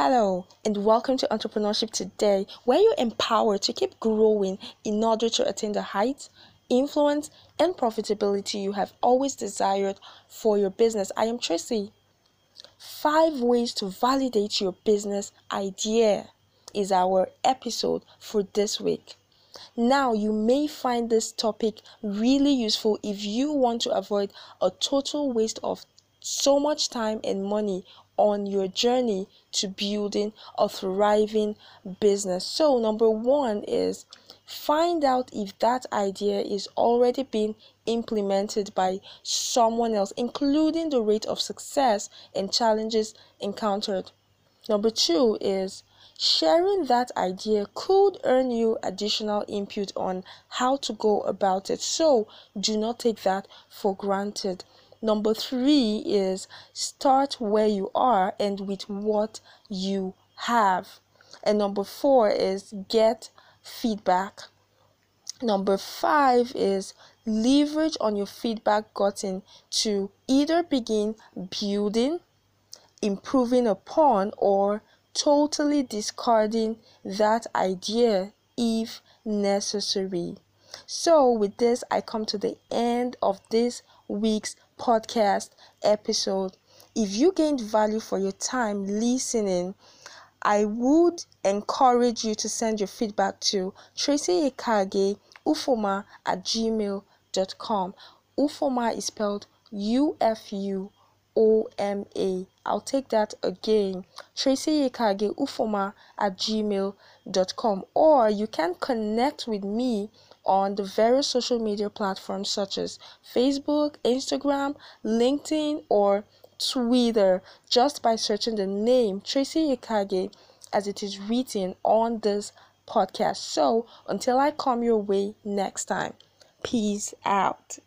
Hello, and welcome to Entrepreneurship Today, where you're empowered to keep growing in order to attain the heights, influence, and profitability you have always desired for your business. I am Tracy. Five ways to validate your business idea is our episode for this week. Now, you may find this topic really useful if you want to avoid a total waste of so much time and money on your journey to building a thriving business. So, number one is find out if that idea is already being implemented by someone else, including the rate of success and challenges encountered. Number two is sharing that idea could earn you additional input on how to go about it. So, do not take that for granted. Number three is start where you are and with what you have. And number four is get feedback. Number five is leverage on your feedback gotten to either begin building, improving upon, or totally discarding that idea if necessary. So, with this, I come to the end of this week's podcast episode. If you gained value for your time listening, I would encourage you to send your feedback to Tracy Ekage ufuoma at gmail.com. Ufuoma is spelled U F U O M A. I'll take that again. Tracy Ekage ufuoma at gmail.com. Or you can connect with me on the various social media platforms such as Facebook, Instagram, LinkedIn, or Twitter just by searching the name Tracy Ekage as it is written on this podcast. So until I come your way next time, peace out.